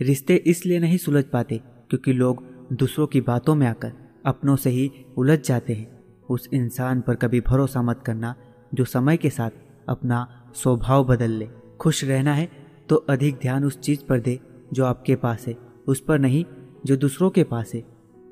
रिश्ते इसलिए नहीं सुलझ पाते क्योंकि लोग दूसरों की बातों में आकर अपनों से ही उलझ जाते हैं। उस इंसान पर कभी भरोसा मत करना जो समय के साथ अपना स्वभाव बदल ले। खुश रहना है तो अधिक ध्यान उस चीज़ पर दे जो आपके पास है। उस पर नहीं, जो दूसरों के पास है।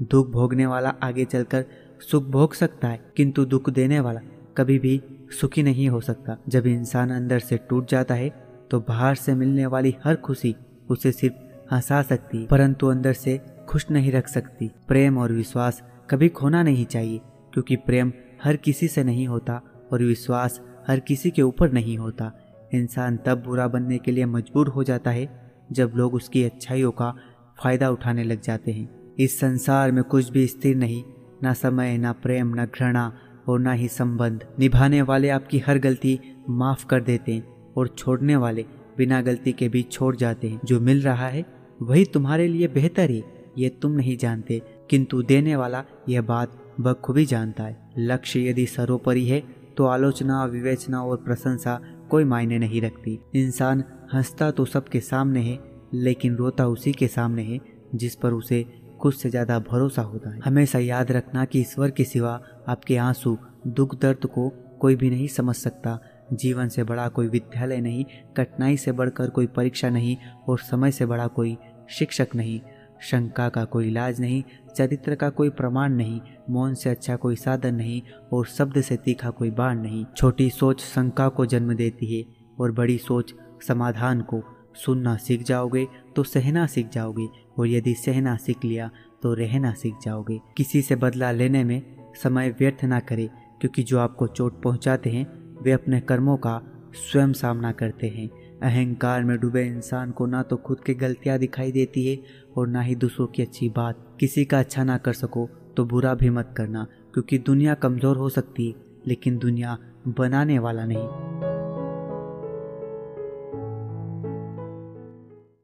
दुख भोगने वाला आगे चलकर सुख भोग सकता है, किंतु दुख देने वाला कभी भी सुखी नहीं हो सकता। जब इंसान अंदर से टूट जाता है तो बाहर से मिलने वाली हर खुशी उसे सिर्फ़ हंसा सकती, परंतु अंदर से खुश नहीं रख सकती। प्रेम और विश्वास कभी खोना नहीं चाहिए, क्योंकि प्रेम हर किसी से नहीं होता और विश्वास हर किसी के ऊपर नहीं होता। इंसान तब बुरा बनने के लिए मजबूर हो जाता है, जब लोग उसकी अच्छाइयों का फ़ायदा उठाने लग जाते हैं। इस संसार में कुछ भी स्थिर नहीं, ना समय, ना प्रेम, ना घृणा और ना ही संबंध। निभाने वाले आपकी हर गलती माफ़ कर देते हैं और छोड़ने वाले बिना गलती के भी छोड़ जाते हैं। जो मिल रहा है, वही तुम्हारे लिए बेहतर है। ये तुम नहीं जानते, किंतु देने वाला यह बात बखूबी जानता है। लक्ष्य यदि सर्वोपरि है तो आलोचना, विवेचना और प्रशंसा कोई मायने नहीं रखती। इंसान हंसता तो सबके सामने है, लेकिन रोता उसी के सामने है, जिस पर उसे खुद से ज़्यादा भरोसा होता है। हमेशा याद रखना कि ईश्वर के सिवा आपके आँसू दुख दर्द को कोई भी नहीं समझ सकता। जीवन से बड़ा कोई विद्यालय नहीं, कठिनाई से बढ़कर कोई परीक्षा नहीं और समय से बड़ा कोई शिक्षक नहीं। शंका का कोई इलाज नहीं, चरित्र का कोई प्रमाण नहीं, मौन से अच्छा कोई साधन नहीं और शब्द से तीखा कोई बाण नहीं। छोटी सोच शंका को जन्म देती है और बड़ी सोच समाधान को सुनना सीख जाओगे तो सहना सीख जाओगे और यदि सहना सीख लिया तो रहना सीख जाओगे। किसी से बदला लेने में समय व्यर्थ ना करे, क्योंकि जो आपको चोट पहुंचाते हैं वे अपने कर्मों का स्वयं सामना करते हैं। अहंकार में डूबे इंसान को ना तो खुद की गलतियाँ दिखाई देती है और ना ही दूसरों की अच्छी बात। किसी का अच्छा ना कर सको तो बुरा भी मत करना, क्योंकि दुनिया कमज़ोर हो सकती है, लेकिन दुनिया बनाने वाला नहीं।